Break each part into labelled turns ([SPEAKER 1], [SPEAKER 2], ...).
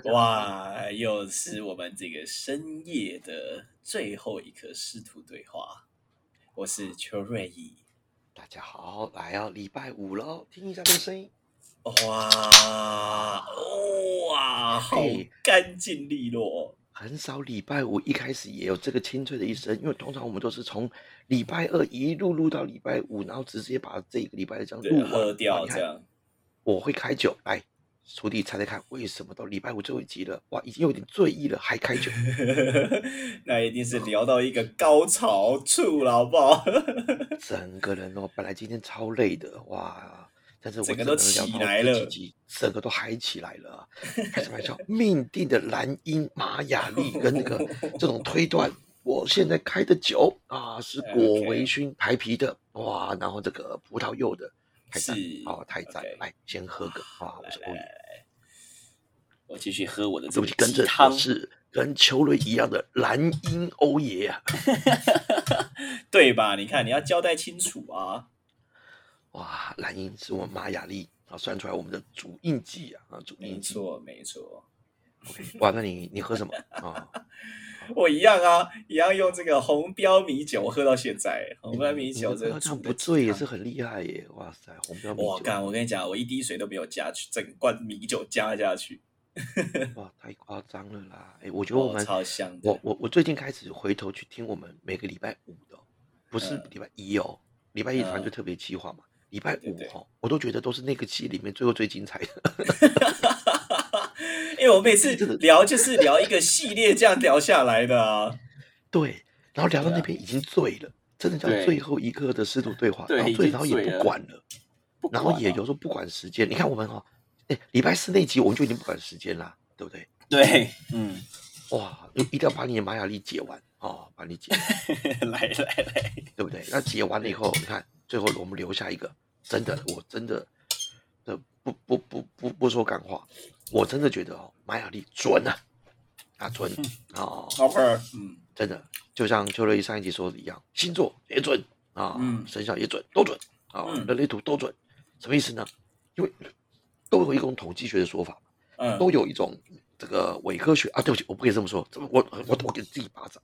[SPEAKER 1] 大家。
[SPEAKER 2] 哇，又是我们这个深夜的最后一刻师徒对话。我是邱瑞怡。
[SPEAKER 1] 大家好，来哦，礼拜五喽，听一下这个声音。
[SPEAKER 2] 哇哇，好
[SPEAKER 1] 嘿
[SPEAKER 2] 干净利落。
[SPEAKER 1] 很少礼拜五一开始也有这个清脆的一声，因为通常我们都是从礼拜二一路录到礼拜五，然后直接把这个礼拜的这样
[SPEAKER 2] 对
[SPEAKER 1] 录，完
[SPEAKER 2] 喝掉这样。
[SPEAKER 1] 我会开酒，来，徒弟猜猜看，为什么到礼拜五最后一集了？哇，已经有点醉意了，还开酒？
[SPEAKER 2] 那一定是聊到一个高潮处了，好不好？
[SPEAKER 1] 整个人哦，本来今天超累的，哇！但是我
[SPEAKER 2] 整个都起来了
[SPEAKER 1] 整个都嗨起来了啊。开什么玩笑？命定的蓝鹰玛雅历跟那个这种推断，我现在开的酒啊是果微醺排皮的，哇！然后这个葡萄柚的，太赞
[SPEAKER 2] 是
[SPEAKER 1] 啊，太赞！来，先喝个啊，我是欧宇，
[SPEAKER 2] 我继续喝我的
[SPEAKER 1] 对
[SPEAKER 2] 这个
[SPEAKER 1] 不起，跟着
[SPEAKER 2] 鸡汤
[SPEAKER 1] 我。是跟秋瑞一样的蓝鹰欧爷啊。
[SPEAKER 2] 对吧？你看，你要交代清楚啊。
[SPEAKER 1] 哇，蓝鹰是我们玛雅历啊，算出来我们的主印记啊，啊，主印记。
[SPEAKER 2] 没错，没错。
[SPEAKER 1] OK，哇，那你你喝什么啊？
[SPEAKER 2] 我一样啊，一样用这个红标米酒，喝到现在。红标米酒这
[SPEAKER 1] 不醉也是很厉害耶！哇塞，红标米酒，
[SPEAKER 2] 我干，我跟你讲，我一滴水都没有加去，整罐米酒加下去，
[SPEAKER 1] 哇，太夸张了啦！哎，我觉得我
[SPEAKER 2] 哦，
[SPEAKER 1] 们，
[SPEAKER 2] 超香的。
[SPEAKER 1] 我我我最近开始回头去听我们每个礼拜五的哦，不是
[SPEAKER 2] 嗯
[SPEAKER 1] 礼拜一哦，礼拜一反正就
[SPEAKER 2] 嗯
[SPEAKER 1] 特别计划嘛，礼拜五哦，我都觉得都是那个期里面最后最精彩的。
[SPEAKER 2] 我每次
[SPEAKER 1] 这个
[SPEAKER 2] 聊就是聊一个系列这样聊下来的啊。
[SPEAKER 1] 对，然后聊到那边已经醉了，真的叫最后一刻的师徒对话，然后醉，
[SPEAKER 2] 对
[SPEAKER 1] 然后也不管了。
[SPEAKER 2] 不
[SPEAKER 1] 然后也有时候不管时间，你看我们哦，哎，礼拜四那集我们就已经不管时间啦，对不对？
[SPEAKER 2] 对，嗯，
[SPEAKER 1] 哇，一定要把你的玛雅历解完哦，把你解完，
[SPEAKER 2] 来来来，
[SPEAKER 1] 对不对？那解完了以后，你看最后我们留下一个，真的，我真的的不不不不不说感话，我真的觉得哦，玛雅历准啊，啊准 哦
[SPEAKER 2] ，OK，嗯，
[SPEAKER 1] 真的就像邱乐一上一集说的一样，星座也准啊，
[SPEAKER 2] 嗯
[SPEAKER 1] 生肖也准，都准啊，
[SPEAKER 2] 嗯
[SPEAKER 1] 人类图都准，什么意思呢？因为都有一种统计学的说法。
[SPEAKER 2] 嗯，
[SPEAKER 1] 都有一种这个伪科学啊，对不起，我不可以这么说，这么我我我给自己巴掌。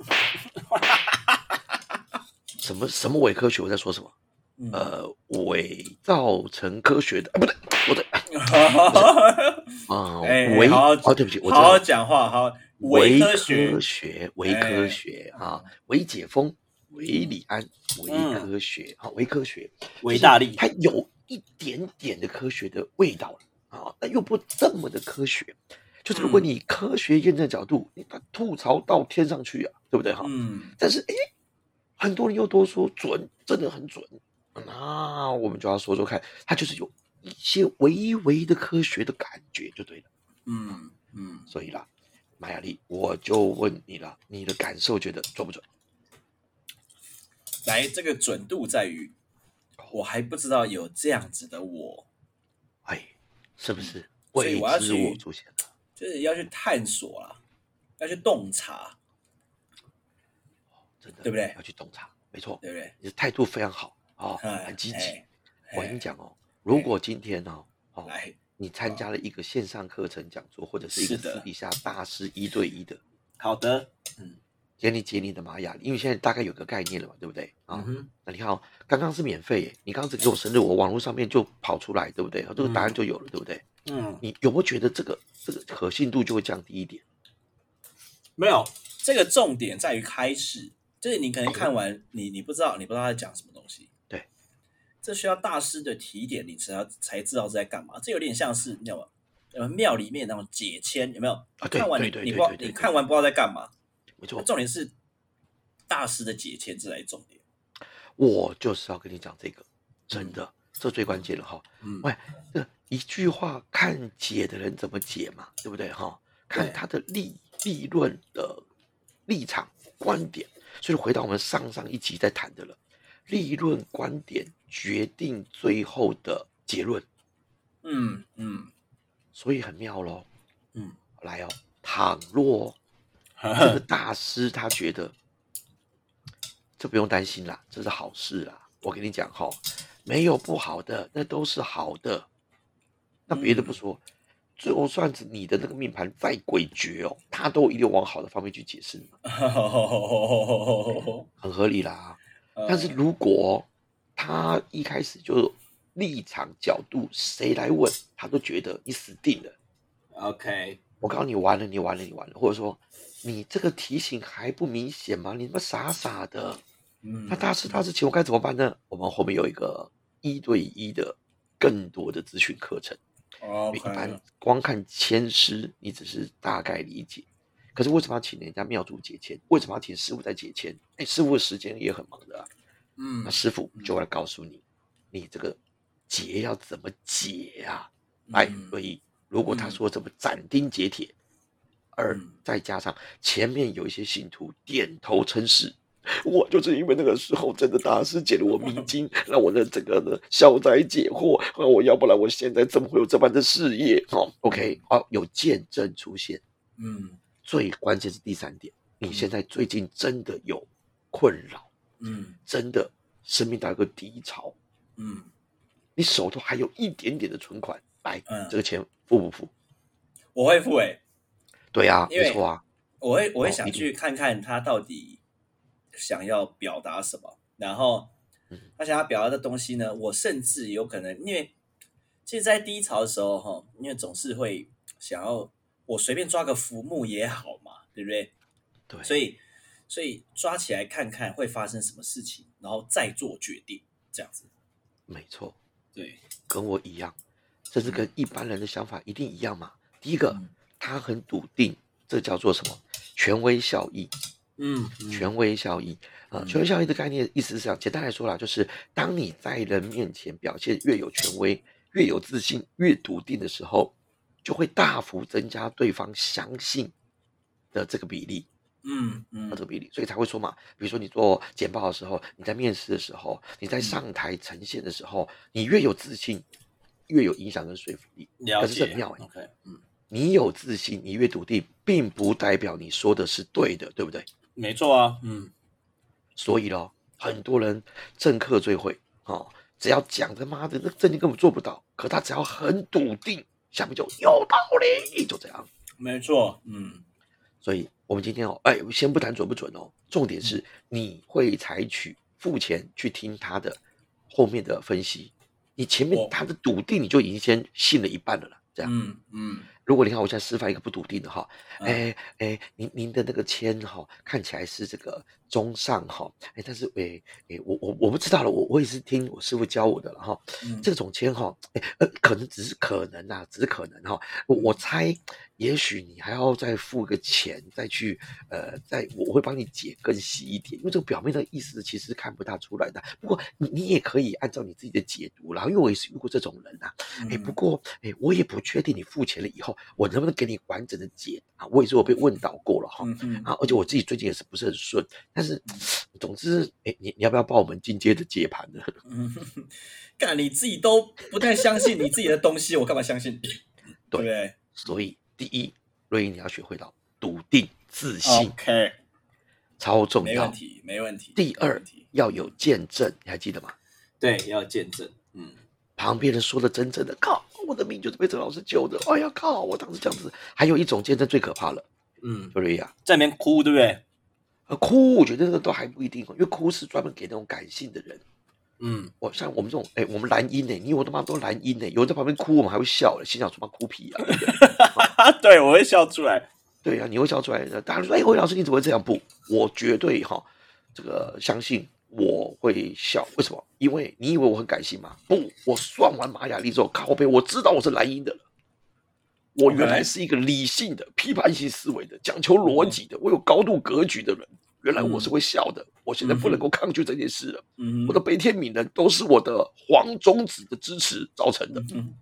[SPEAKER 1] 什么什么伪科学？我在说什么？
[SPEAKER 2] 嗯
[SPEAKER 1] 呃，伪造成科学的啊，不对，不对 啊，
[SPEAKER 2] 哎
[SPEAKER 1] 伪
[SPEAKER 2] 好好
[SPEAKER 1] 哦，对不起，我知
[SPEAKER 2] 好好讲话，好，
[SPEAKER 1] 伪
[SPEAKER 2] 伪科学
[SPEAKER 1] 科，学，伪科
[SPEAKER 2] 哎。
[SPEAKER 1] 学啊，维解封，维李安，伪
[SPEAKER 2] 嗯
[SPEAKER 1] 科学啊，维科学，
[SPEAKER 2] 维大力，
[SPEAKER 1] 它有一点点的科学的味道啊，但又不这么的科学。就是如果
[SPEAKER 2] 嗯
[SPEAKER 1] 你科学验证角度，你把吐槽到天上去啊，对不对？哈？
[SPEAKER 2] 嗯，
[SPEAKER 1] 但是诶，很多人又都说准，真的很准，那我们就要说说看，它就是有一些微微的科学的感觉就对了。
[SPEAKER 2] 嗯嗯，
[SPEAKER 1] 所以啦，玛雅丽，我就问你了，你的感受觉得准不准？
[SPEAKER 2] 来，这个准度在于，我还不知道有这样子的我，
[SPEAKER 1] 哎，是不是
[SPEAKER 2] 嗯所以
[SPEAKER 1] 未
[SPEAKER 2] 我要去
[SPEAKER 1] 知我出现了？
[SPEAKER 2] 就是要去探索啦，要去洞察，
[SPEAKER 1] 真的，
[SPEAKER 2] 对不对
[SPEAKER 1] 要去洞察，没错，
[SPEAKER 2] 对不对？
[SPEAKER 1] 你的态度非常好哦，
[SPEAKER 2] 哎
[SPEAKER 1] 很积极。
[SPEAKER 2] 哎
[SPEAKER 1] 我跟你讲哦，如果今天哦，哦，
[SPEAKER 2] 来，
[SPEAKER 1] 你参加了一个线上课程讲座，或者是一个私底下大师一对一的，
[SPEAKER 2] 好的，嗯
[SPEAKER 1] 给你解你的玛雅历，因为现在大概有个概念了嘛，对不对啊？
[SPEAKER 2] 嗯，
[SPEAKER 1] 那你看哦，刚刚是免费耶，你刚刚只给我生日，我网络上面就跑出来，对不对？这个答案就有了，对不对？
[SPEAKER 2] 嗯，
[SPEAKER 1] 你有没有觉得这个这个可信度就会降低一点？
[SPEAKER 2] 没有，这个重点在于开始，就是你可能看完，你你不知道，你不知道他在讲什么东西，
[SPEAKER 1] 对，
[SPEAKER 2] 这需要大师的提点，你才要才知道是在干嘛。这有点像是那种呃庙里面那种解签，有没有？
[SPEAKER 1] 啊对
[SPEAKER 2] 看完你你不你看完不知道在干嘛，
[SPEAKER 1] 没错，
[SPEAKER 2] 重点是大师的解签，这才是重点。
[SPEAKER 1] 我就是要跟你讲这个，真的，这最关键了哈。
[SPEAKER 2] 嗯
[SPEAKER 1] 喂，这一句话看解的人怎么解嘛，对不对哈？看他的立立论的立场观点，所以回到我们上上一集在谈的了，立论观点决定最后的结论，
[SPEAKER 2] 嗯嗯
[SPEAKER 1] 所以很妙喽。
[SPEAKER 2] 嗯，
[SPEAKER 1] 来哦，倘若 这个大师他觉得这不用担心啦，这是好事啦。我跟你讲哈、没有不好的，那都是好的。那别的不说，就算是你的那个命盘再诡谲哦，他都一定往好的方面去解释你，很合理啦。但是如果他一开始就立场角度，谁来问他都觉得你死定了。
[SPEAKER 2] OK，
[SPEAKER 1] 我告诉你完了，你完了，你完了，或者说你这个提醒还不明显吗？你他妈傻傻的。
[SPEAKER 2] 嗯
[SPEAKER 1] 那大师大师，请问该怎么办呢？我们后面有一个一对一的更多的咨询课程。一般光看签师，你只是大概理解。可是为什么要请人家庙主解签？为什么要请师傅在解签？哎，师傅的时间也很忙的啊。
[SPEAKER 2] 嗯。
[SPEAKER 1] 那师傅就会来告诉你，你这个结要怎么解啊？哎，
[SPEAKER 2] 嗯
[SPEAKER 1] 所以如果他
[SPEAKER 2] 嗯。
[SPEAKER 1] 说怎么斩钉截铁，而
[SPEAKER 2] 嗯。
[SPEAKER 1] 再加上前面有一些信徒点头称是，我就是因为那个时候真的大师解了我迷津，让我的整个的消灾解惑，那，我要不然我现在怎么会有这般的事业？哦，OK，好，有见证出现。
[SPEAKER 2] 嗯。
[SPEAKER 1] 最关键是第三点，你现在最近真的有困扰，
[SPEAKER 2] 嗯。
[SPEAKER 1] 真的生命到一个低潮，
[SPEAKER 2] 嗯，
[SPEAKER 1] 你手头还有一点点的存款，来，
[SPEAKER 2] 嗯。
[SPEAKER 1] 这个钱付不付？
[SPEAKER 2] 我会付诶，
[SPEAKER 1] 对啊，没错啊，
[SPEAKER 2] 我会我会想去看看他到底想要表达什么，然后
[SPEAKER 1] 嗯。
[SPEAKER 2] 他想要表达的东西呢，我甚至有可能，因为其实，在低潮的时候哈，因为总是会想要我随便抓个浮木也好嘛，对不对？
[SPEAKER 1] 对，
[SPEAKER 2] 所以所以抓起来看看会发生什么事情，然后再做决定，这样子。
[SPEAKER 1] 没错，
[SPEAKER 2] 对，
[SPEAKER 1] 跟我一样，这是跟一般人的想法一定一样嘛。第一个，
[SPEAKER 2] 嗯
[SPEAKER 1] 他很笃定，这叫做什么？权威效益。
[SPEAKER 2] 嗯，
[SPEAKER 1] 权威效益啊、权威效益的概念意思是这样，简单来说啦，就是当你在人面前表现越有权威、越有自信、越笃定的时候，就会大幅增加对方相信的这个比例。
[SPEAKER 2] 嗯嗯
[SPEAKER 1] 这个比例，所以才会说嘛，比如说你做简报的时候，你在面试的时候，你
[SPEAKER 2] 嗯
[SPEAKER 1] 在上台呈现的时候，你越有自信，越有影响跟说服力。
[SPEAKER 2] 了
[SPEAKER 1] 可是这
[SPEAKER 2] 解
[SPEAKER 1] 很妙哎、
[SPEAKER 2] OK，嗯，
[SPEAKER 1] 你有自信，你越笃定，并不代表你说的是对的，对不对？
[SPEAKER 2] 没错啊，嗯
[SPEAKER 1] 所以咯，很多人政客最会哦，只要讲他妈的那政绩根本做不到，可他只要很笃定，下面就有道理，就这样。
[SPEAKER 2] 没错，嗯
[SPEAKER 1] 所以我们今天哦，哎，先不谈准不准哦，重点是你会采取付钱去听他的后面的分析，你前面他的笃定你就已经先信了一半了啦，这样。
[SPEAKER 2] 嗯嗯。
[SPEAKER 1] 如果你看我现在示范一个不笃定的哈，
[SPEAKER 2] 嗯。
[SPEAKER 1] 哎哎，您您的那个签哈看起来是这个中上哈，哎，但是哎哎，我我我不知道了，我我也是听我师傅教我的了哈，
[SPEAKER 2] 嗯，
[SPEAKER 1] 这种签哈，哎呃，可能只是可能啊，只是可能哈，我我猜，也许你还要再付个钱再去呃，再我我会帮你解更细一点，因为这个表面的意思其实是看不大出来的。不过你你也可以按照你自己的解读啦，因为我也是遇过这种人啊，哎，不过哎，我也不确定你付钱了以后，我能不能给你完整的解啊，我也是我被问到过了哈。
[SPEAKER 2] 嗯嗯。
[SPEAKER 1] 啊，而且我自己最近也是不是很顺，但是总之，哎，你你要不要帮我们进阶的接盘呢？
[SPEAKER 2] 嗯，干你自己都不太相信你自己的东西，我干嘛相信你？对
[SPEAKER 1] 所以，第一，瑞英你要学会到笃定、自信
[SPEAKER 2] ，？OK，
[SPEAKER 1] 超重要
[SPEAKER 2] 没问。题，没问题。
[SPEAKER 1] 第二要有见证，你还记得吗？
[SPEAKER 2] 对，要见证。嗯
[SPEAKER 1] 旁边人说的真正的，靠，我的命就是被这老师救的。哎呀，靠，我当时这样子。还有一种见证最可怕了，
[SPEAKER 2] 嗯，
[SPEAKER 1] 对不对呀？
[SPEAKER 2] 在那边哭，对不对？
[SPEAKER 1] 呃，哭，我觉得那个都还不一定哦，因为哭是专门给那种感性的人。
[SPEAKER 2] 嗯，
[SPEAKER 1] 我像我们这种，哎，我们蓝音呢，你我他妈都蓝音呢，有人在旁边哭，我们还会笑了，心想什么哭屁啊！对
[SPEAKER 2] 我会笑出来。
[SPEAKER 1] 对啊，你会笑出来的。大家说，哎，魏老师你怎么会这样？不，我绝对哈，这个相信我会笑。为什么？因为你以为我很感性吗？不，我算完玛雅历之后，靠背，我知道我是蓝音的了。我原来是一个理性的、批判性思维的、讲求逻辑的、我有高度格局的人。原来我是会笑的，我现在不能够抗拒这件事了。
[SPEAKER 2] 嗯
[SPEAKER 1] 我的悲天悯人都是我的黄种子的支持造成的。
[SPEAKER 2] 嗯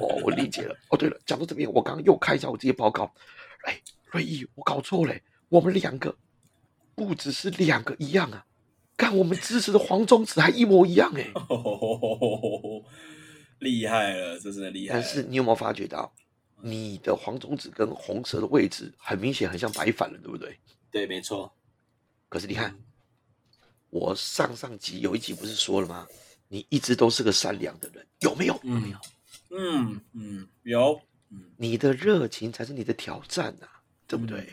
[SPEAKER 1] 哦，我理解了。哦，对了，讲到这边，我刚刚又看一下我这些报告。哎，瑞毅，我搞错了，我们两个不只是两个一样啊，看我们支持的黄种子还一模一样哎。
[SPEAKER 2] 厉害了，这真的厉害。
[SPEAKER 1] 但是你有没有发觉到，你的黄种子跟红蛇的位置很明显很像白反了，对不对？
[SPEAKER 2] 对，没错。
[SPEAKER 1] 可是你看，我上上集有一集不是说了吗？你一直都是个善良的人，有没有？有没有？
[SPEAKER 2] 嗯嗯，有嗯
[SPEAKER 1] 你的热情才是你的挑战呐、对不对？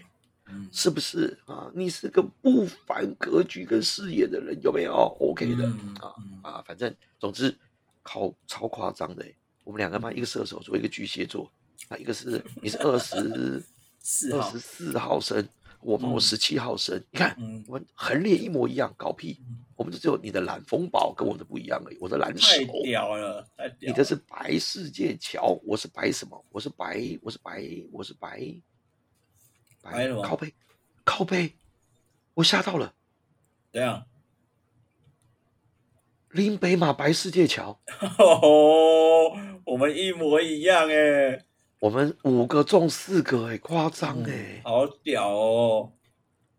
[SPEAKER 2] 嗯
[SPEAKER 1] 是不是啊？你是个不凡格局跟视野的人，有没有？OK 的、
[SPEAKER 2] 嗯
[SPEAKER 1] 啊
[SPEAKER 2] 嗯
[SPEAKER 1] 啊，反正总之，超超夸张的欸。我们两个嘛，一个射手座，一个巨蟹座，啊，一个是你是二十
[SPEAKER 2] 四号
[SPEAKER 1] 二十，四号生，我嘛我
[SPEAKER 2] 嗯
[SPEAKER 1] 十七号生，你看
[SPEAKER 2] 嗯，
[SPEAKER 1] 我们横列一模一样，搞屁！我们只有你的蓝风暴跟我的不一样而已，我的蓝手
[SPEAKER 2] 太，屌了，太屌！
[SPEAKER 1] 你的是白世界桥，我是白什么？我是白，我是白，我是白，
[SPEAKER 2] 白
[SPEAKER 1] 靠背，靠背，我吓到了。
[SPEAKER 2] 怎样？
[SPEAKER 1] 林北马白世界桥，
[SPEAKER 2] 哦，我们一模一样哎，
[SPEAKER 1] 我们五个中四个、哎，夸张
[SPEAKER 2] 嗯
[SPEAKER 1] 哎！
[SPEAKER 2] 好屌哦！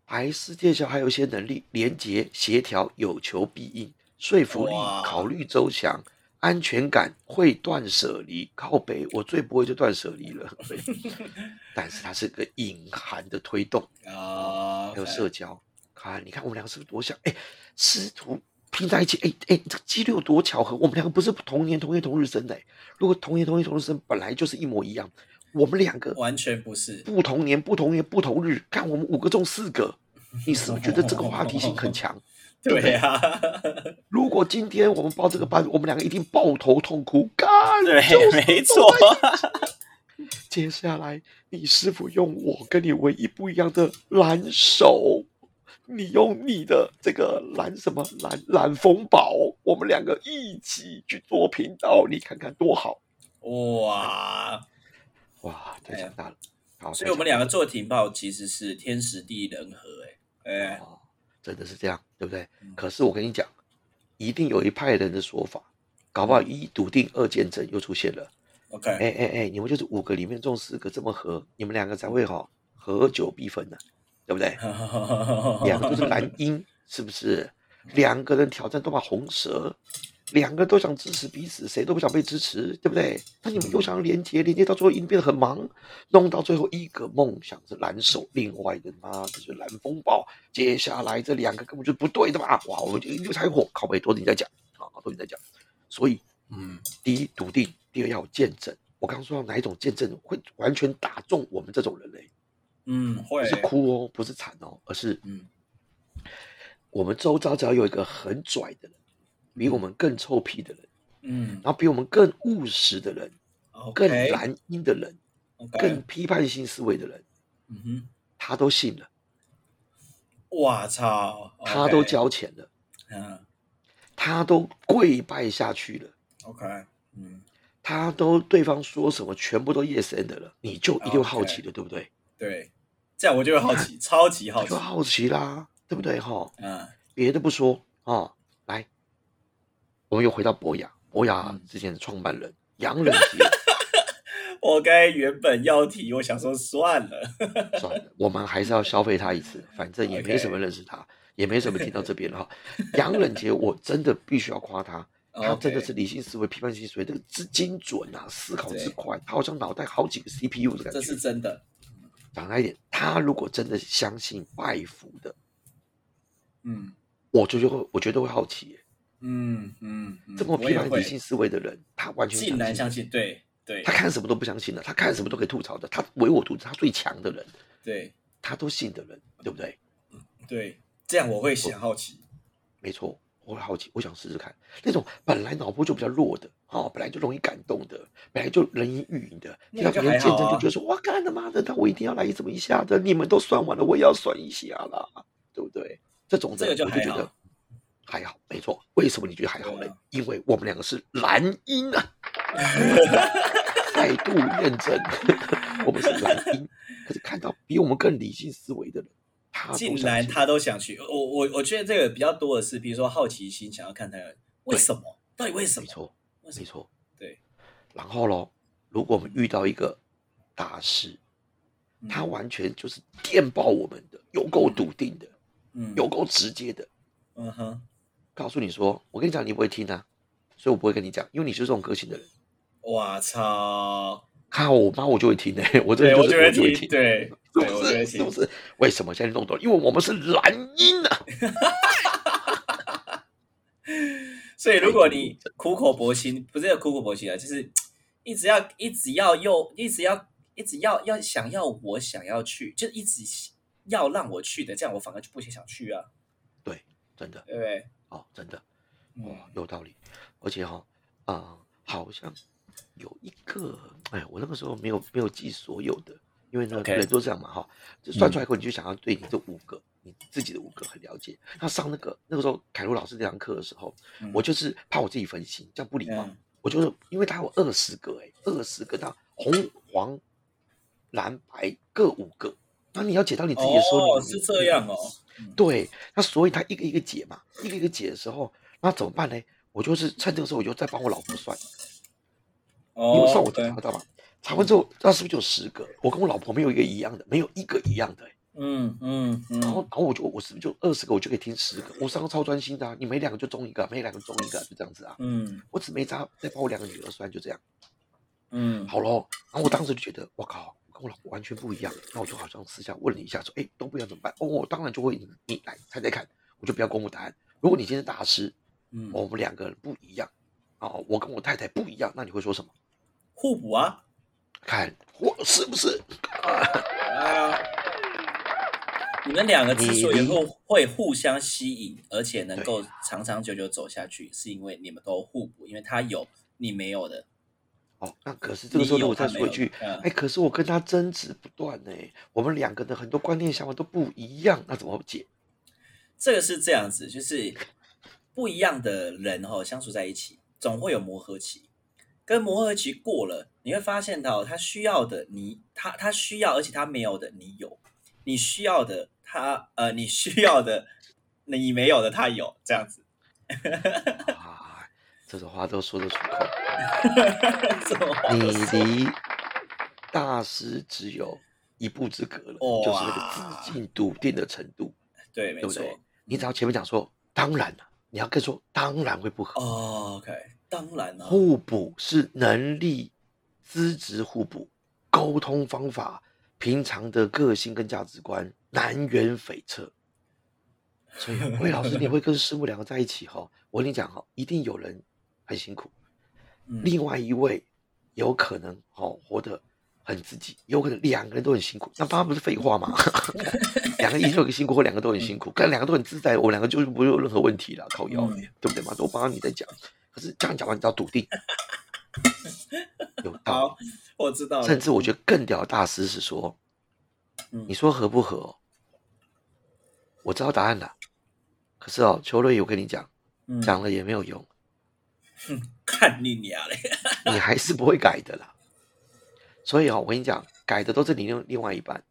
[SPEAKER 1] 白世界桥还有一些能力，连结、协调、有求必应、说服力、考虑周详、安全感、会断舍离。靠北，我最不会就断舍离了，但是它是个隐含的推动，
[SPEAKER 2] 啊，
[SPEAKER 1] 还有社交。看，你看我们两个是不是多像？哎，师徒拼在一起，哎哎，这个几率有多巧合？我们两个不是同年同月同日生的、哎如果同年同月同日生，本来就是一模一样。我们两个
[SPEAKER 2] 完全不是。
[SPEAKER 1] 不同年、不同月、不同日，看我们五个中四个，你是不是觉得这个话题性很强？对？
[SPEAKER 2] 呀，
[SPEAKER 1] 如果今天我们报这个班，我们两个一定抱头痛哭。干，
[SPEAKER 2] 对
[SPEAKER 1] 就是，
[SPEAKER 2] 没错。
[SPEAKER 1] 接下来你是否用我跟你唯一不一样的蓝手？你用你的这个蓝什么蓝蓝风宝，我们两个一起去做频道，你看看多好。
[SPEAKER 2] 哇！
[SPEAKER 1] 哇！太强大了，好，
[SPEAKER 2] 所以我们两个做情报其实是天时地利人和，哎。哎，
[SPEAKER 1] 哦，真的是这样，对不对？
[SPEAKER 2] 嗯。
[SPEAKER 1] 可是我跟你讲，一定有一派人的说法，搞不好一笃定，二见证又出现了。
[SPEAKER 2] OK，
[SPEAKER 1] 哎哎哎，你们就是五个里面中四个这么合，你们两个才会好合久必分呢、对不对？两个都是蓝鹰，是不是？两个人挑战都把红蛇，两个都想支持彼此，谁都不想被支持，对不对？那你们又想要连接，连接到最后一定变得很忙，弄到最后一个梦想是蓝手，另外一个妈的是蓝风暴，接下来这两个根本就不对的嘛！哇，我们就一路柴火，靠背多你在讲啊，多你在讲，所以
[SPEAKER 2] 嗯
[SPEAKER 1] 第一笃定，第二要见证。我刚刚说到哪一种见证会完全打中我们这种人嘞？
[SPEAKER 2] 嗯，
[SPEAKER 1] 是哭哦，不是惨哦，而是
[SPEAKER 2] 嗯。
[SPEAKER 1] 我们周遭只要有一个很拽的人，比我们更臭屁的人，
[SPEAKER 2] 嗯。
[SPEAKER 1] 然后比我们更务实的人，更蓝音的人更批判性思维的人，
[SPEAKER 2] 嗯哼，
[SPEAKER 1] 他都信了，
[SPEAKER 2] 我操，
[SPEAKER 1] 他都交钱了，
[SPEAKER 2] 嗯。
[SPEAKER 1] 他都跪拜下去了
[SPEAKER 2] ，，OK，嗯，
[SPEAKER 1] 他都对方说什么全部都 yes and 了，你就一定好奇的，对不对？
[SPEAKER 2] 对，这样我就会好奇，超级好奇
[SPEAKER 1] 就，好奇啦，对不对哈？
[SPEAKER 2] 嗯
[SPEAKER 1] 别的不说啊，来，我们又回到博雅，博雅
[SPEAKER 2] 嗯
[SPEAKER 1] 之前的创办人杨冷杰。
[SPEAKER 2] 我该原本要提，我想说算了，
[SPEAKER 1] 算了，我们还是要消费他一次，反正也没什么认识他，也没什么听到这边了哈。杨冷杰，我真的必须要夸他，他真的是理性思维、批判性思维，这个之精准啊，思考之快，他好像脑袋好几个 CPU 的感觉
[SPEAKER 2] 这是。真的，
[SPEAKER 1] 讲来一点，他如果真的相信拜服的，
[SPEAKER 2] 嗯
[SPEAKER 1] 我就就会，我觉得会好奇耶，
[SPEAKER 2] 嗯嗯，嗯
[SPEAKER 1] 这么批判理性思维的人，他完全
[SPEAKER 2] 竟然相
[SPEAKER 1] 信。
[SPEAKER 2] 信，对对
[SPEAKER 1] 他看什么都不相信的，他看什么都可以吐槽的，他唯我独尊，他最强的人，
[SPEAKER 2] 对
[SPEAKER 1] 他都信的人，对不对？
[SPEAKER 2] 对，这样我会想好奇，
[SPEAKER 1] 没错，我会好奇，我想试试看那种本来脑波就比较弱的，哦，本来就容易感动的，本来就人云亦云的，听到别人见证就觉得说，哇，干他妈的，那我一定要来这么一下的，你们都算完了，我也要算一下啦，对不对？这种的
[SPEAKER 2] 这个就
[SPEAKER 1] 我就觉得还好，没错。为什么你觉得还好呢
[SPEAKER 2] 啊？
[SPEAKER 1] 因为我们两个是蓝鹰啊，再度验证我们是蓝鹰。可是看到比我们更理性思维的人，他都
[SPEAKER 2] 竟然他都想去，我我我觉得这个比较多的是，比如说好奇心，想要看他为什么，到底为什么？
[SPEAKER 1] 没错？没错。
[SPEAKER 2] 对，
[SPEAKER 1] 然后咯，如果我们遇到一个大师，
[SPEAKER 2] 嗯
[SPEAKER 1] 他完全就是电爆我们的，有够笃定的，
[SPEAKER 2] 嗯
[SPEAKER 1] 有够直接的，
[SPEAKER 2] 嗯哼，
[SPEAKER 1] 告诉你说，我跟你讲，你不会听啊，所以我不会跟你讲，因为你是这种个性的人。
[SPEAKER 2] 我操，
[SPEAKER 1] 看我妈，我就会听呢、我这
[SPEAKER 2] 我就会听，对
[SPEAKER 1] 是，不？是是不是？为什么现在弄懂了？因为我们是蓝音啊！
[SPEAKER 2] 所以如果你苦口婆心，不是苦口婆心啊，就是一直要一直要又一直要一直要要想要我想要去，就一直要让我去的，这样我反而就不想去啊。
[SPEAKER 1] 对，真的
[SPEAKER 2] 对不对？
[SPEAKER 1] 哦，真的
[SPEAKER 2] 嗯
[SPEAKER 1] 哦，有道理。而且哈、啊、好像有一个，哎，我那个时候没有没有记所有的，因为呢人都这样嘛哈，就算出来以后你就想要对你这五个你自己的五个很了解。那上那个那个时候凯璐老师那堂课的时候，
[SPEAKER 2] 嗯
[SPEAKER 1] 我就是怕我自己分心，这样不礼貌。
[SPEAKER 2] 嗯
[SPEAKER 1] 我就是因为他有二十个哎、二十个，那红黄蓝白各五个，那你要解到你自己的时候，
[SPEAKER 2] 哦，
[SPEAKER 1] 你
[SPEAKER 2] 是这样哦。嗯
[SPEAKER 1] 对，那所以他一个一个解嘛，一个一个解的时候，那怎么办呢？我就是趁这个时候，我就再帮我老婆算，因为
[SPEAKER 2] 哦
[SPEAKER 1] 算我
[SPEAKER 2] 对
[SPEAKER 1] 查得到嘛。查完之后，那是不是就有十个？我跟我老婆没有一个一样的，没有一个一样的、欸。
[SPEAKER 2] 嗯嗯嗯，
[SPEAKER 1] 然后，然后我就我是不是就二十个，我就可以听十个？我上课超专心的、啊，你每两个就中一个，每两个中一个，就这样子啊。
[SPEAKER 2] 嗯
[SPEAKER 1] 我只没查，再把我两个女儿算，就这样。
[SPEAKER 2] 嗯，
[SPEAKER 1] 好咯，然后我当时就觉得，我靠，我跟我老婆完全不一样。那我就好像私下问了一下，说，哎，都不一样怎么办？哦，我当然就会你你来猜猜看，我就不要公布答案。如果你今天是大师，
[SPEAKER 2] 嗯
[SPEAKER 1] 我们两个人不一样，哦，我跟我太太不一样，那你会说什么？
[SPEAKER 2] 互补啊。
[SPEAKER 1] 看我是不是？
[SPEAKER 2] 啊，你们两个之所以会会互相吸引，而且能够长长久久走下去，是因为你们都互补，因为他有你没有的。
[SPEAKER 1] 哦，那可是这个时候
[SPEAKER 2] 你有
[SPEAKER 1] 如果再说一句，
[SPEAKER 2] 嗯
[SPEAKER 1] 哎，可是我跟他争执不断呢，我们两个的很多观念想法都不一样，那怎么解？
[SPEAKER 2] 这个是这样子，就是不一样的人哈、相处在一起，总会有磨合期。跟磨合期过了，你会发现到他需要的你，他他需要，而且他没有的你有，你需要的他呃，你需要的你没有的他有，这样子。
[SPEAKER 1] 啊，这种话都说得出口。
[SPEAKER 2] 这种话
[SPEAKER 1] 你离大师只有一步之隔了，
[SPEAKER 2] 哇
[SPEAKER 1] 就是那个自信笃定的程度，
[SPEAKER 2] 对，没错。
[SPEAKER 1] 你只要前面讲说，当然了，你要跟说，当然会不合。
[SPEAKER 2] 哦，OK，当然了、
[SPEAKER 1] 互补是能力、资质互补，沟通方法、平常的个性跟价值观南辕北辙。所以，魏老师，你会跟师傅两个在一起哈？我跟你讲哈，一定有人很辛苦，
[SPEAKER 2] 嗯
[SPEAKER 1] 另外一位有可能哦活得很自己，有可能两个人都很辛苦，那当然不是废话嘛。两个一个辛苦，或两个都很辛苦，但两个都很自在，我两个就是不会有任何问题了，靠腰、
[SPEAKER 2] 嗯
[SPEAKER 1] 对不对嘛？都帮你在讲，可是这样讲完你只要笃定，有道
[SPEAKER 2] 好，我知道。
[SPEAKER 1] 甚至我觉得更屌的大师是说，
[SPEAKER 2] 嗯
[SPEAKER 1] 你说合不合、哦？我知道答案了，可是哦，邱瑞，我跟你讲，
[SPEAKER 2] 嗯
[SPEAKER 1] 讲了也没有用。
[SPEAKER 2] 看你娘嘞！
[SPEAKER 1] 你还是不会改的啦。所以哦，我跟你讲，改的都是你另另外一半。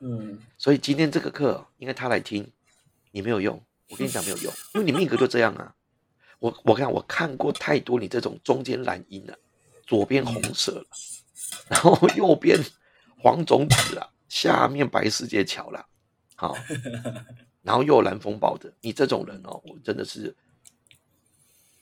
[SPEAKER 2] 嗯
[SPEAKER 1] 所以今天这个课应该他来听，你没有用。我跟你讲没有用，因为你命格就这样啊。我我看我看过太多你这种中间蓝鹰了、左边红色了，然后右边黄种子了，下面白世界桥了，好，然后又有蓝风暴的，你这种人哦，我真的是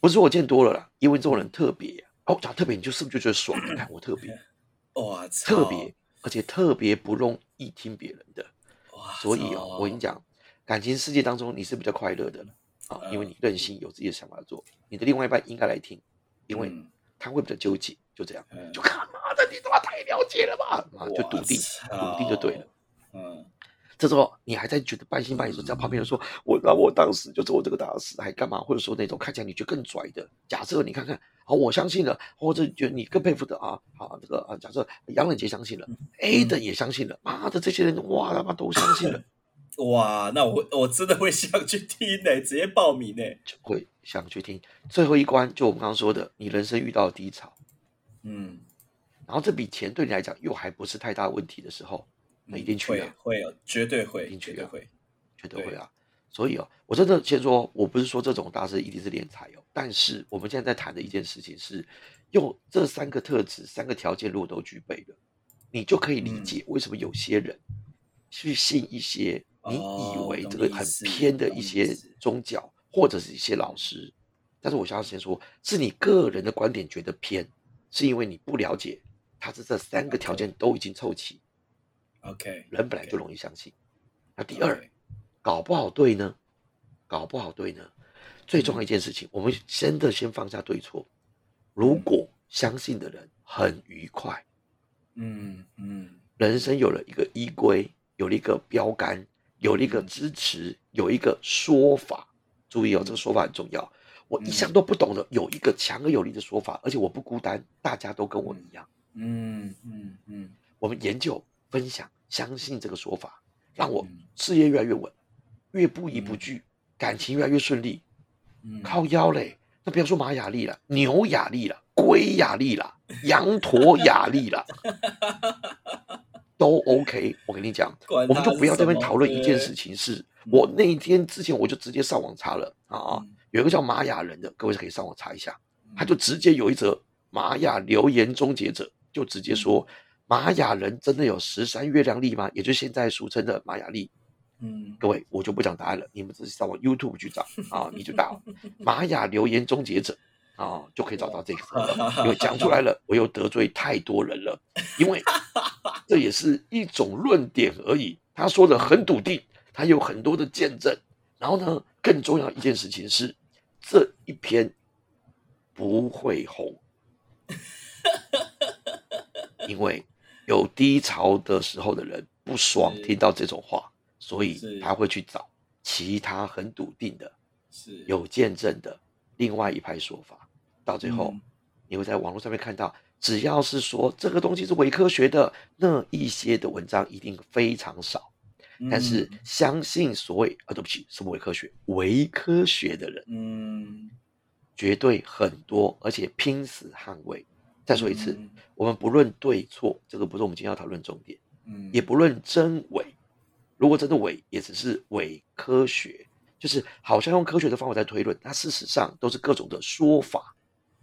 [SPEAKER 1] 不是我见多了啦，因为这种人特别哦，讲特别，你就是不是就觉得爽？你看我特别
[SPEAKER 2] 哇，
[SPEAKER 1] 特别，而且特别不容易听别人的。
[SPEAKER 2] 哇，
[SPEAKER 1] 所以哦，我跟你讲，感情世界当中你是比较快乐的了啊，因为
[SPEAKER 2] 嗯
[SPEAKER 1] 你任性，有自己的想法做。你的另外一半应该来听，因为
[SPEAKER 2] 嗯
[SPEAKER 1] 他会比较纠结，就这样。
[SPEAKER 2] 嗯
[SPEAKER 1] 就看妈的，你他妈太了解了吧？啊，就笃定，笃定就对了。
[SPEAKER 2] 嗯
[SPEAKER 1] 这时候你还在觉得半信半疑说，只要旁边人说我，那我当时就是我这个大师，还干嘛？或者说那种看起来你觉得更拽的，假设你看看，好，我相信了，或者觉得你更佩服的啊，好，这个啊，假设杨冷杰相信了，A 的也相信了，妈的，这些人哇他妈都相信了。
[SPEAKER 2] 哇，那我我真的会想去听呢、直接报名呢、
[SPEAKER 1] 就会想去听。最后一关就我们刚刚说的，你人生遇到的低潮，
[SPEAKER 2] 嗯，
[SPEAKER 1] 然后这笔钱对你来讲又还不是太大问题的时候，那一定去
[SPEAKER 2] 会
[SPEAKER 1] 啊，
[SPEAKER 2] 会有，绝对会，
[SPEAKER 1] 一定去啊
[SPEAKER 2] 绝对会。
[SPEAKER 1] 绝对会啊。所以哦，我真的先说，我不是说这种大师一定是敛财哦，但是我们现在在谈的一件事情是，用这三个特质、三个条件如果都具备了，你就可以理解为什么有些人去信一些你以
[SPEAKER 2] 哦
[SPEAKER 1] 为这个很偏的一些宗教或者是一些老师，但是我想要先说，是你个人的观点觉得偏，是因为你不了解他是这三个条件都已经凑齐
[SPEAKER 2] ，OK，
[SPEAKER 1] 人本来就容易相信。那第二，搞不好对呢，搞不好对呢。最重要一件事情，我们真的先放下对错。如果相信的人很愉快。
[SPEAKER 2] 嗯嗯
[SPEAKER 1] 人生有了一个依归，有了一个标杆，有了一个支持，有一个说法。注意哦，这个说法很重要。我一向都不懂得，有一个强而有力的说法，而且我不孤单，大家都跟我一样。
[SPEAKER 2] 嗯嗯嗯，
[SPEAKER 1] 我们研究、分享、相信这个说法，让我事业越来越稳，越不疑不惧，感情越来越顺利。
[SPEAKER 2] 嗯
[SPEAKER 1] 靠腰嘞，那不要说马雅丽了，牛雅丽了，龟雅丽了，羊驼雅丽了，都 OK。我跟你讲，我们就不要在那边讨论一件事情是，我那一天之前我就直接上网查了啊，
[SPEAKER 2] 嗯
[SPEAKER 1] 有一个叫玛雅人的，各位可以上网查一下，他就直接有一则玛雅留言终结者，就直接说玛雅人真的有十三月亮历吗？也就是现在俗称的玛雅历。
[SPEAKER 2] 嗯
[SPEAKER 1] 各位，我就不讲答案了，你们自己上网 YouTube 去找啊，你就打 玛雅留言终结者啊，就可以找到这个。因为讲出来了，我又得罪太多人了，因为这也是一种论点而已。他说的很笃定，他有很多的见证。然后呢，更重要一件事情是，这一篇不会红，因为有低潮的时候的人不爽听到这种话，所以他会去找其他很笃定的、
[SPEAKER 2] 是
[SPEAKER 1] 有见证的另外一派说法。到最后，
[SPEAKER 2] 嗯
[SPEAKER 1] 你会在网络上面看到，只要是说这个东西是伪科学的，那一些的文章一定非常少。但是
[SPEAKER 2] 嗯
[SPEAKER 1] 相信所谓啊，对不起，什么伪科学？伪科学的人
[SPEAKER 2] 嗯
[SPEAKER 1] 绝对很多，而且拼死捍卫。再说一次，
[SPEAKER 2] 嗯
[SPEAKER 1] 我们不论对错，这个不是我们今天要讨论重点，
[SPEAKER 2] 嗯
[SPEAKER 1] 也不论真伪。如果真的伪，也只是伪科学，就是好像用科学的方法在推论，它事实上都是各种的说法，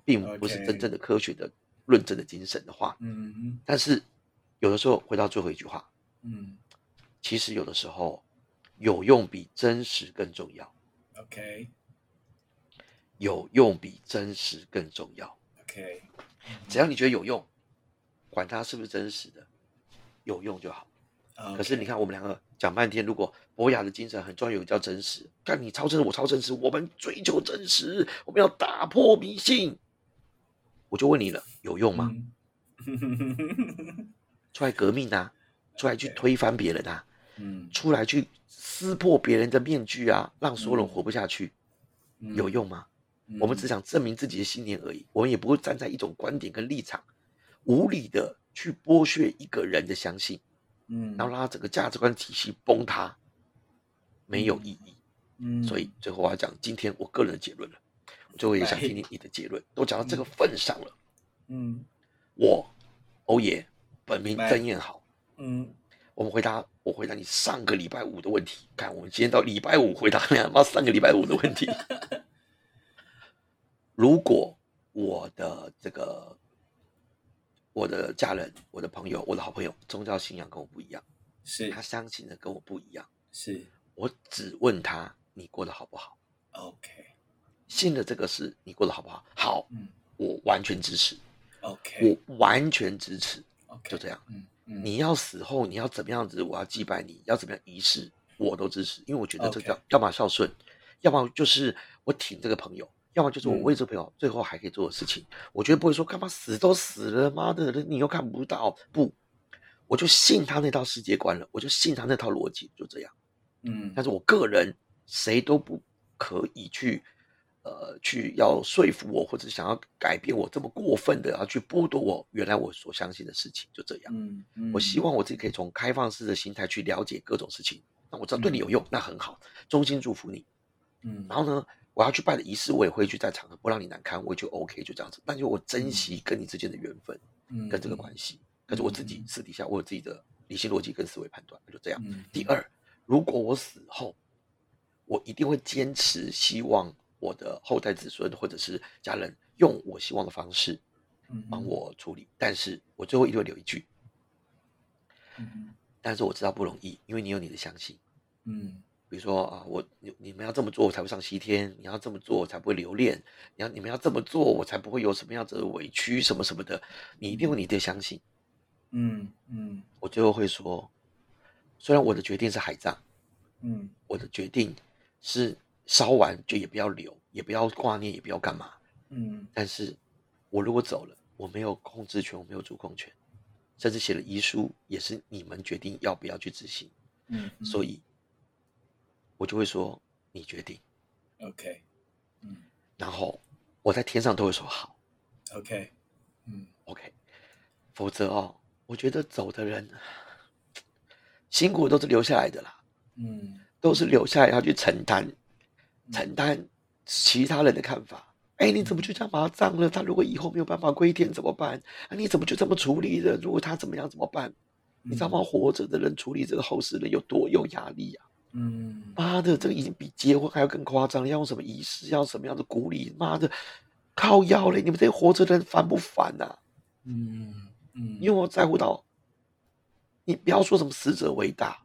[SPEAKER 1] 并不是真正的科学的论证的精神的话。
[SPEAKER 2] 嗯
[SPEAKER 1] 但是有的时候回到最后一句话，
[SPEAKER 2] 嗯
[SPEAKER 1] 其实有的时候有用比真实更重要
[SPEAKER 2] ，OK
[SPEAKER 1] 有用比真实更重要。
[SPEAKER 2] OK
[SPEAKER 1] 只要你觉得有用，管它是不是真实的，有用就好。可是你看，我们两个讲半天，如果博雅的精神很重要，有叫真实，看你超真实，我超真实，我们追求真实，我们要打破迷信。我就问你了，有用吗？
[SPEAKER 2] 嗯。
[SPEAKER 1] 出来革命啊，出来去推翻别人啊，
[SPEAKER 2] 嗯。
[SPEAKER 1] 出来去撕破别人的面具啊，让所有人活不下去，
[SPEAKER 2] 嗯
[SPEAKER 1] 有用吗？我们只想证明自己的信念而已，我们也不会站在一种观点跟立场，无理的去剥削一个人的相信，
[SPEAKER 2] 嗯。
[SPEAKER 1] 然后让他整个价值观体系崩塌，没有意义。
[SPEAKER 2] 嗯。
[SPEAKER 1] 所以最后我要讲今天我个人的结论了，我最后也想听听你的结论。都讲到这个份上了，
[SPEAKER 2] 嗯。
[SPEAKER 1] 我欧爷本名曾彦豪，
[SPEAKER 2] 嗯。
[SPEAKER 1] 我们回答我回答你上个礼拜五的问题，看我们今天到礼拜五回答你他妈上个礼拜五的问题。如果我的这个我的家人、我的朋友、我的好朋友宗教信仰跟我不一样，
[SPEAKER 2] 是。
[SPEAKER 1] 他相信的跟我不一样，
[SPEAKER 2] 是。
[SPEAKER 1] 我只问他你过得好不好
[SPEAKER 2] ，OK
[SPEAKER 1] 信了这个事你过得好不好？好，
[SPEAKER 2] 嗯
[SPEAKER 1] 我完全支持
[SPEAKER 2] ，OK
[SPEAKER 1] 我完全支持
[SPEAKER 2] ，OK
[SPEAKER 1] 就这样。
[SPEAKER 2] 嗯嗯
[SPEAKER 1] 你要死后你要怎么样子，我要祭拜你，要怎么样仪式，我都支持，因为我觉得这叫要么孝顺，要么就是我挺这个朋友，要么就是我
[SPEAKER 2] 嗯
[SPEAKER 1] 为这个朋友最后还可以做的事情。我绝对不会说干嘛死都死了，妈的，你又看不到，不，我就信他那套世界观了，我就信他那套逻辑，就这样。
[SPEAKER 2] 嗯
[SPEAKER 1] 但是我个人谁都不可以去，呃，去要说服我，或者想要改变我这么过分的要去剥夺我原来我所相信的事情，就这样。
[SPEAKER 2] 嗯嗯
[SPEAKER 1] 我希望我自己可以从开放式的心态去了解各种事情。那我知道对你有用，那很好，衷心祝福你。
[SPEAKER 2] 嗯
[SPEAKER 1] 然后呢，我要去办的仪式，我也会去在场合不让你难堪，我也就 OK，就这样子。但就我珍惜跟你之间的缘分
[SPEAKER 2] 嗯
[SPEAKER 1] 跟这个关系，可是我自己私底下我有自己的理性逻辑跟思维判断，就这样。
[SPEAKER 2] 嗯
[SPEAKER 1] 第二，如果我死后，我一定会坚持，希望我的后代子孙或者是家人用我希望的方式
[SPEAKER 2] 嗯
[SPEAKER 1] 帮我处理。但是我最后一定会留一句，
[SPEAKER 2] 嗯
[SPEAKER 1] 但是我知道不容易，因为你有你的相信。
[SPEAKER 2] 嗯
[SPEAKER 1] 比如说啊，我你你们要这么做，我才会上西天；你要这么做，我才不会留恋；你要你们要这么做，我才不会有什么样子的委屈什么什么的。你一定有你的相信。
[SPEAKER 2] 嗯嗯
[SPEAKER 1] 我最后会说，虽然我的决定是海葬，
[SPEAKER 2] 嗯
[SPEAKER 1] 我的决定是烧完就也不要留，也不要挂念，也不要干嘛。
[SPEAKER 2] 嗯。
[SPEAKER 1] 但是我如果走了，我没有控制权，我没有主控权，甚至写了遗书也是你们决定要不要去执行，
[SPEAKER 2] 嗯，
[SPEAKER 1] 所以，我就会说你决定
[SPEAKER 2] ，OK，嗯。
[SPEAKER 1] 然后我在天上都会说好
[SPEAKER 2] ，OK，嗯
[SPEAKER 1] ，OK，否则哦，我觉得走的人 辛苦都是留下来的啦，
[SPEAKER 2] 嗯。
[SPEAKER 1] 都是留下来要去承担，承担其他人的看法。哎，你怎么就这样把他葬了？他如果以后没有办法归田怎么办？啊，你怎么就这么处理的？如果他怎么样怎么办？你知道吗？活着的人处理这个后事的有多有压力啊！
[SPEAKER 2] 嗯
[SPEAKER 1] 妈的，这个已经比结婚还要更夸张了，要用什么仪式，要什么样的鼓励？妈的，靠腰嘞！你们这些活着的人烦不烦呐、
[SPEAKER 2] 嗯嗯，
[SPEAKER 1] 因为我在乎到，你不要说什么死者为大，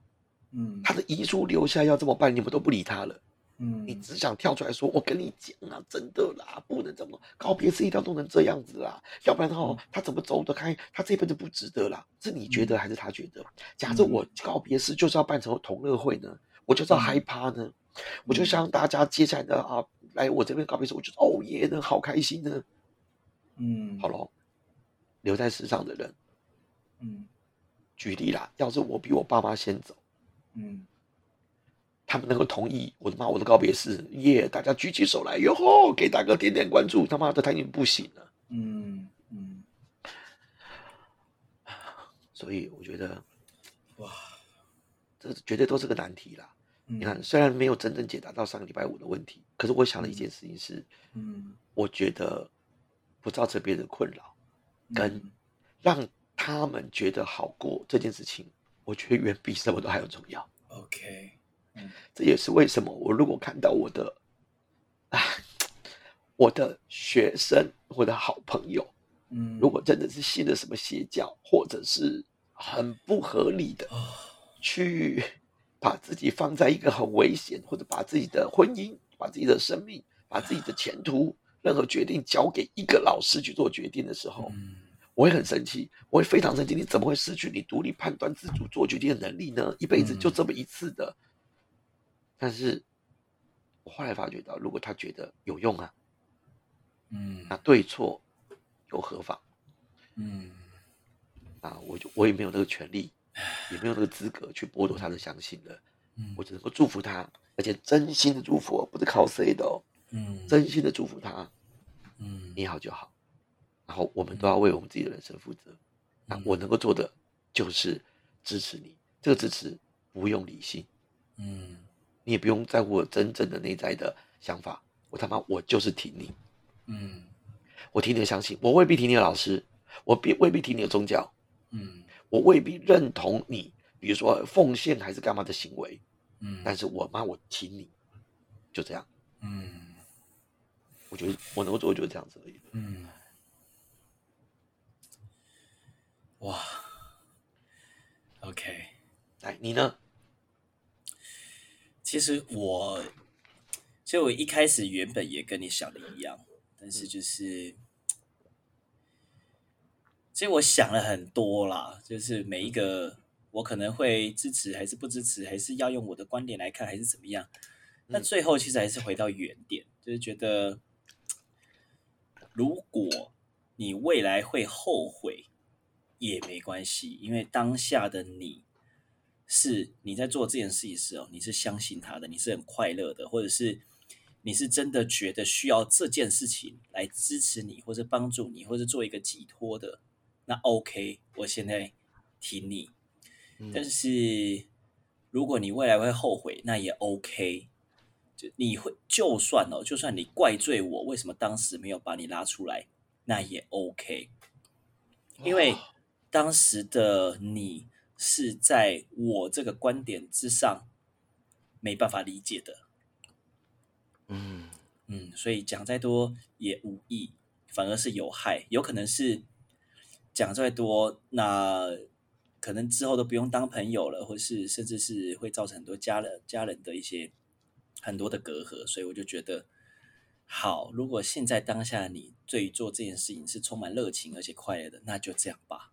[SPEAKER 2] 嗯
[SPEAKER 1] 他的遗书留下要这么办，你们都不理他了。
[SPEAKER 2] 嗯
[SPEAKER 1] 你只想跳出来说：“我跟你讲啊，真的啦，不能这么告别式一定要弄成这样子啦，要不然哦，他怎么走得开？他这辈子不值得啦。”是你觉得还是他觉得？假设我告别式就是要办成同乐会呢，我就是要嗨趴呢，我就希望大家接下来的啊，来我这边告别式，我就哦耶呢，好开心呢。
[SPEAKER 2] 嗯
[SPEAKER 1] 好咯，留在世上的人，
[SPEAKER 2] 嗯
[SPEAKER 1] 举例啦，要是我比我爸妈先走。
[SPEAKER 2] 嗯
[SPEAKER 1] 他们能够同意我的妈我的告别式，耶！大家举起手来，哟吼，给大哥点点关注。他妈的，他已经不行了。
[SPEAKER 2] 嗯嗯，
[SPEAKER 1] 所以我觉得
[SPEAKER 2] 哇，
[SPEAKER 1] 这绝对都是个难题啦。
[SPEAKER 2] 你
[SPEAKER 1] 你看，，虽然没有真正解答到上个礼拜五的问题，可是我想了一件事情是，
[SPEAKER 2] 嗯，
[SPEAKER 1] 我觉得不造成别人的困扰，跟
[SPEAKER 2] 嗯
[SPEAKER 1] 让他们觉得好过这件事情，我觉得远比什么都还要重要。
[SPEAKER 2] OK，
[SPEAKER 1] 这也是为什么我如果看到我的，啊，我的学生或者好朋友，
[SPEAKER 2] 嗯，
[SPEAKER 1] 如果真的是信了什么邪教，或者是很不合理的
[SPEAKER 2] 哦
[SPEAKER 1] 去把自己放在一个很危险，或者把自己的婚姻、把自己的生命、把自己的前途，任何决定交给一个老师去做决定的时候，
[SPEAKER 2] 嗯
[SPEAKER 1] 我会很生气，我会非常生气。你怎么会失去你独立判断、自主做决定的能力呢？一辈子就这么一次的。但是，我后来发觉到，如果他觉得有用啊，
[SPEAKER 2] 嗯
[SPEAKER 1] 那对错又何妨？
[SPEAKER 2] 嗯
[SPEAKER 1] 啊，我就我也没有那个权利，也没有那个资格去剥夺他的相信了。
[SPEAKER 2] 嗯
[SPEAKER 1] 我只能够祝福他，而且真心的祝福哦，不是靠谁的哦，
[SPEAKER 2] 嗯
[SPEAKER 1] 真心的祝福他，
[SPEAKER 2] 嗯
[SPEAKER 1] 你好就好。然后我们都要为我们自己的人生负责。那
[SPEAKER 2] 嗯
[SPEAKER 1] 我能够做的就是支持你，这个支持不用理性，
[SPEAKER 2] 嗯
[SPEAKER 1] 你也不用在乎我真正的内在的想法。我他妈我就是挺你，
[SPEAKER 2] 嗯
[SPEAKER 1] 我挺你的相信，我未必挺你的老师，我必未必挺你的宗教，
[SPEAKER 2] 嗯
[SPEAKER 1] 我未必认同你，比如说奉献还是干嘛的行为，
[SPEAKER 2] 嗯，
[SPEAKER 1] 但是我妈我挺你，就这样。
[SPEAKER 2] 嗯
[SPEAKER 1] 我觉得我能够做的就是这样子而已。
[SPEAKER 2] 嗯，哇，OK。
[SPEAKER 1] 来，你呢？
[SPEAKER 2] 其实我，其实我一开始原本也跟你想的一样，但是就是，其实我想了很多啦，就是每一个我可能会支持还是不支持，还是要用我的观点来看，还是怎么样。那
[SPEAKER 1] 嗯
[SPEAKER 2] 最后其实还是回到原点，就是觉得，如果你未来会后悔，也没关系，因为当下的你是你在做这件事情的时候，你是相信他的，你是很快乐的，或者是你是真的觉得需要这件事情来支持你，或者帮助你，或者做一个寄托的，那 OK，我现在挺你。
[SPEAKER 1] 嗯
[SPEAKER 2] 但是如果你未来会后悔，那也 OK。就你会就算哦，就算你怪罪我为什么当时没有把你拉出来，那也 OK。因为当时的你是在我这个观点之上没办法理解的，
[SPEAKER 1] 嗯
[SPEAKER 2] 嗯，所以讲再多也无益，反而是有害。有可能是讲再多，那可能之后都不用当朋友了，或是甚至是会造成很多家人家人的一些很多的隔阂。所以我就觉得，好，如果现在当下你对于做这件事情是充满热情而且快乐的，那就这样吧。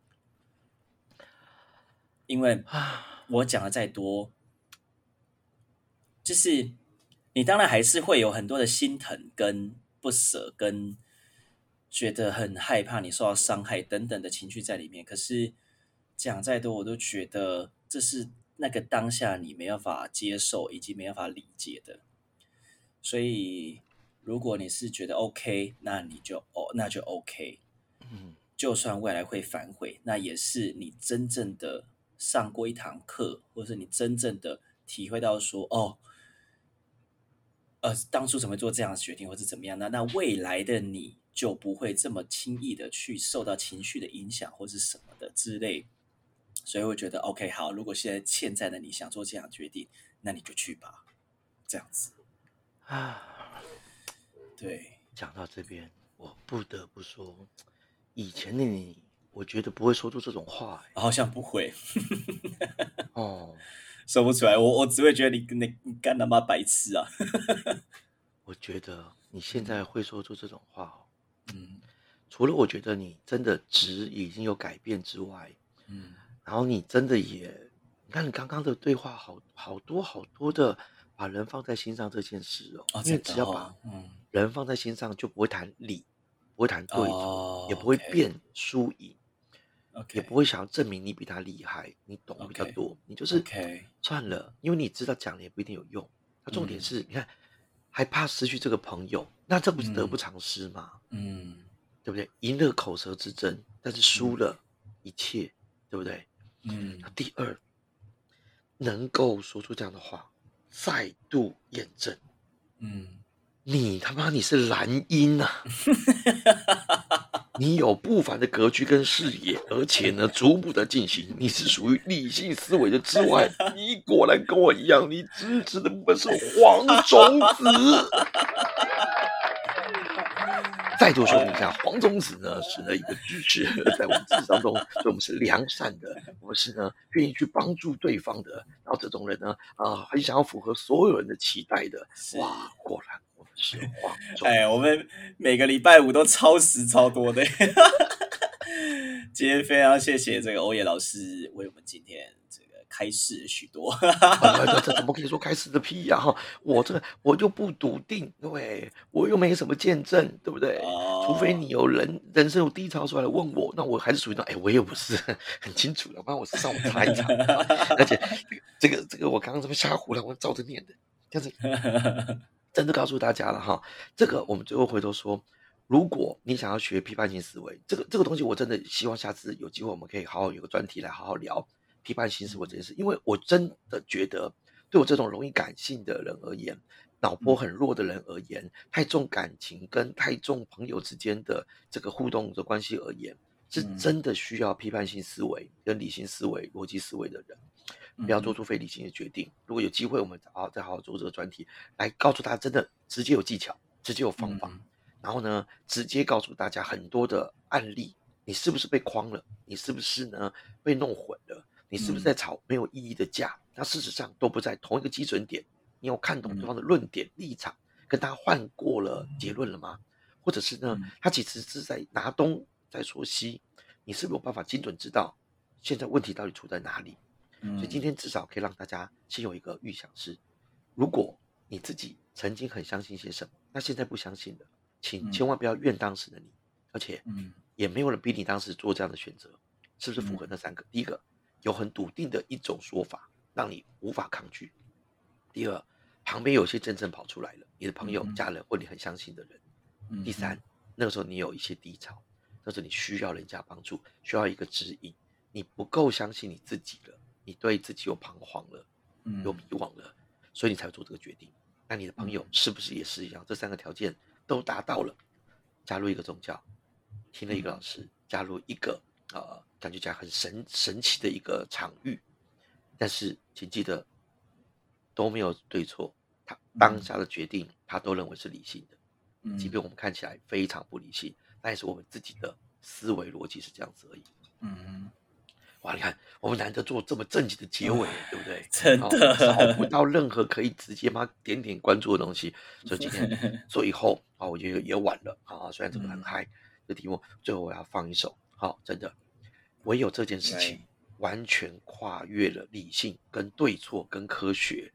[SPEAKER 2] 因为
[SPEAKER 1] 啊，
[SPEAKER 2] 我讲的再多，就是你当然还是会有很多的心疼、跟不舍、跟觉得很害怕你受到伤害等等的情绪在里面。可是讲再多，我都觉得这是那个当下你没办法接受以及没办法理解的。所以，如果你是觉得 OK，那你就哦，那就 OK。
[SPEAKER 1] 嗯，
[SPEAKER 2] 就算未来会反悔，那也是你真正的上过一堂课，或者是你真正的体会到说，哦，呃，当初怎么做这样的决定，或是怎么样？那那未来的你就不会这么轻易的去受到情绪的影响，或是什么的之类。所以我觉得 OK，好，如果现在现在的你想做这样的决定，那你就去吧，这样子。
[SPEAKER 1] 啊，
[SPEAKER 2] 对，
[SPEAKER 1] 讲到这边，我不得不说，以前的你，我觉得不会说出这种话、欸。
[SPEAKER 2] 好像不会。
[SPEAKER 1] 哦，
[SPEAKER 2] 说不出来，我我只会觉得你你你干他妈白痴啊！
[SPEAKER 1] 我觉得你现在会说出这种话哦，
[SPEAKER 2] 嗯。
[SPEAKER 1] 除了我觉得你真的值已经有改变之外，
[SPEAKER 2] 嗯
[SPEAKER 1] 然后你真的也，你看你刚刚的对话好好多好多的把人放在心上这件事哦，
[SPEAKER 2] 哦，
[SPEAKER 1] 因为只要把
[SPEAKER 2] 哦嗯。
[SPEAKER 1] 人放在心上，就不会谈理，不会谈对错，
[SPEAKER 2] 哦
[SPEAKER 1] 也不会辩输赢也不会想要证明你比他厉害，你懂得比较多，你就是算了，因为你知道讲了也不一定有用。那重点
[SPEAKER 2] 嗯
[SPEAKER 1] 是，你看还怕失去这个朋友，那这不是得
[SPEAKER 2] 嗯
[SPEAKER 1] 不偿失吗？
[SPEAKER 2] 嗯
[SPEAKER 1] 对不对？赢了口舌之争，但是输了一切，对不对？
[SPEAKER 2] 嗯
[SPEAKER 1] 第二，能够说出这样的话，再度验证
[SPEAKER 2] 嗯，
[SPEAKER 1] 你他妈你是蓝鹰啊！你有不凡的格局跟视野，而且呢，逐步的进行。你是属于理性思维的之外，你果然跟我一样，你支持的部分是黄种子。再度说明一下，黄种子呢是呢一个支持，在我们自己当中，所以我们是良善的，我们是呢愿意去帮助对方的。然后这种人呢，啊、很想要符合所有人的期待的。哇，果然
[SPEAKER 2] 哎，我们每个礼拜五都超时超多的。今天非常谢谢这个欧野老师为我们今天这个开示许多。
[SPEAKER 1] 啊，这这怎么可以说开始的屁呀、哈，我这我就不笃定，对我又没什么见证，对不对？
[SPEAKER 2] 哦
[SPEAKER 1] 除非你有人人生有低潮出来问我，那我还是属于那，哎，我也不是很很清楚的，不然我是上网查一查。而且这个这个我刚刚这么瞎胡了，我照着念的，但是 真的告诉大家了哈，这个我们最后回头说，如果你想要学批判性思维，这个这个东西，我真的希望下次有机会我们可以好好有个专题来好好聊批判性思维这件事，因为我真的觉得对我这种容易感性的人而言，脑波很弱的人而言，太重感情跟太重朋友之间的这个互动的关系而言，是
[SPEAKER 2] 嗯。
[SPEAKER 1] 真的需要批判性思维跟理性思维、逻辑思维的人。不要做出非理性的决定。如果有机会，我们好好再好好做这个专题，来告诉大家真的直接有技巧，直接有方法，
[SPEAKER 2] 嗯
[SPEAKER 1] 然后呢，直接告诉大家很多的案例，你是不是被框了？你是不是呢被弄混了？你是不是在吵没有意义的架？那事实上都不在同一个基准点。你有看懂对方的论点、立场，跟他换过了结论了吗？或者是呢
[SPEAKER 2] 嗯，
[SPEAKER 1] 他其实是在拿东在说西，你是不是有办法精准知道现在问题到底出在哪里？
[SPEAKER 2] 嗯
[SPEAKER 1] 所以今天至少可以让大家先有一个预想是，如果你自己曾经很相信些什么，那现在不相信了，请
[SPEAKER 2] 嗯。
[SPEAKER 1] 千万不要怨当时的你，而且
[SPEAKER 2] 嗯。
[SPEAKER 1] 也没有人逼你当时做这样的选择，是不是符合
[SPEAKER 2] 嗯。
[SPEAKER 1] 那三个？第一个，有很笃定的一种说法，让你无法抗拒；第二，旁边有些真正跑出来了，你的朋友
[SPEAKER 2] 嗯、
[SPEAKER 1] 家人或你很相信的人；
[SPEAKER 2] 嗯
[SPEAKER 1] 第三，那个时候你有一些低潮，那时候你需要人家帮助，需要一个指引，你不够相信你自己了，你对自己有彷徨了，
[SPEAKER 2] 嗯
[SPEAKER 1] 有迷惘了，所以你才会做这个决定。那你的朋友
[SPEAKER 2] 嗯
[SPEAKER 1] 是不是也是一样？这三个条件都达到了，加入一个宗教，听了一个老师，加入一个呃，感觉起来很神神奇的一个场域，但是请记得都没有对错，他当下的决定他都认为是理性的。
[SPEAKER 2] 嗯
[SPEAKER 1] 即便我们看起来非常不理性，那也是我们自己的思维逻辑是这样子而已。
[SPEAKER 2] 嗯
[SPEAKER 1] 哇，你看我们难得做这么正经的结尾，对不对？
[SPEAKER 2] 真
[SPEAKER 1] 哦
[SPEAKER 2] 的
[SPEAKER 1] 找不 到任何可以直接妈点点关注的东西，所以今天 最后啊，我觉得也晚了啊，虽然这个很
[SPEAKER 2] 嗯
[SPEAKER 1] 嗨的题目，最后我要放一首，好，真的，唯有这件事情完全跨越了理性跟对错跟科学，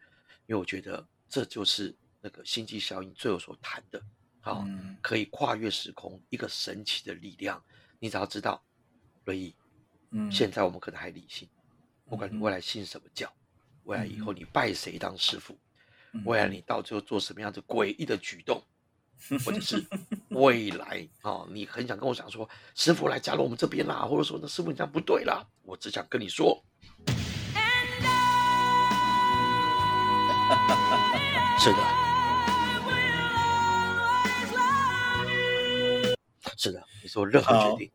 [SPEAKER 1] 因为我觉得这就是那个星际效应最后所谈的，好、
[SPEAKER 2] 嗯
[SPEAKER 1] 可以跨越时空，一个神奇的力量。你只要知道，瑞义，
[SPEAKER 2] 嗯，
[SPEAKER 1] 现在我们可能还理性，不管你
[SPEAKER 2] 嗯
[SPEAKER 1] 未来信什么教，未来以后你拜谁当师傅，
[SPEAKER 2] 嗯
[SPEAKER 1] 未来你到最后做什么样子诡异的举动，或者是 未来啊、你很想跟我讲说，师傅来加入我们这边啦，或者说那师傅你这样不对啦，我只想跟你说，是的，是的，你做任何决定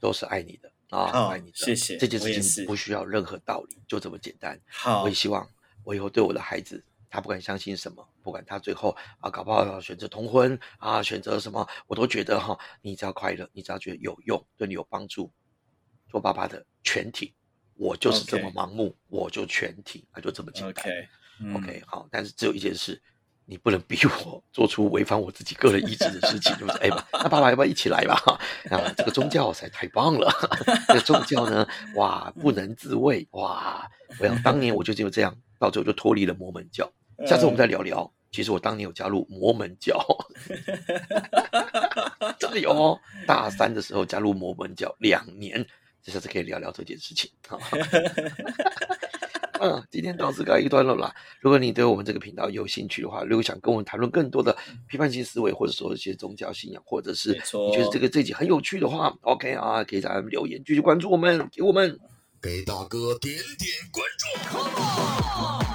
[SPEAKER 1] 都是爱你的啊，爱你的，
[SPEAKER 2] 谢谢
[SPEAKER 1] 这件事情不需要任何道理，就这么简单。
[SPEAKER 2] 好
[SPEAKER 1] 我也希望我以后对我的孩子，他不管相信什么，不管他最后啊搞不好要选择同婚啊，选择什么，我都觉得哈，你只要快乐，你只要觉得有用，对你有帮助，做爸爸的全体，我就是这么盲目我就全体，那就这么简单。
[SPEAKER 2] OK，
[SPEAKER 1] 好，但是只有一件事，你不能逼我做出违反我自己个人意志的事情，就是哎吧，那爸爸要不要一起来吧？啊，这个宗教实在太棒了，这个宗教呢，哇，不能自卫，哇，我想当年我就就这样，到最后就脱离了摩门教。下次我们再聊聊，其实我当年有加入摩门教，真的有哦，大三的时候加入摩门教两年，这下次可以聊聊这件事情。今天到此告一段落啦。如果你对我们这个频道有兴趣的话，如果想跟我们谈论更多的批判性思维，或者说一些宗教信仰，或者是你觉得这个这集很有趣的话，OK 啊，可以在留言继续关注我们，给我们
[SPEAKER 3] 给大哥点点关注。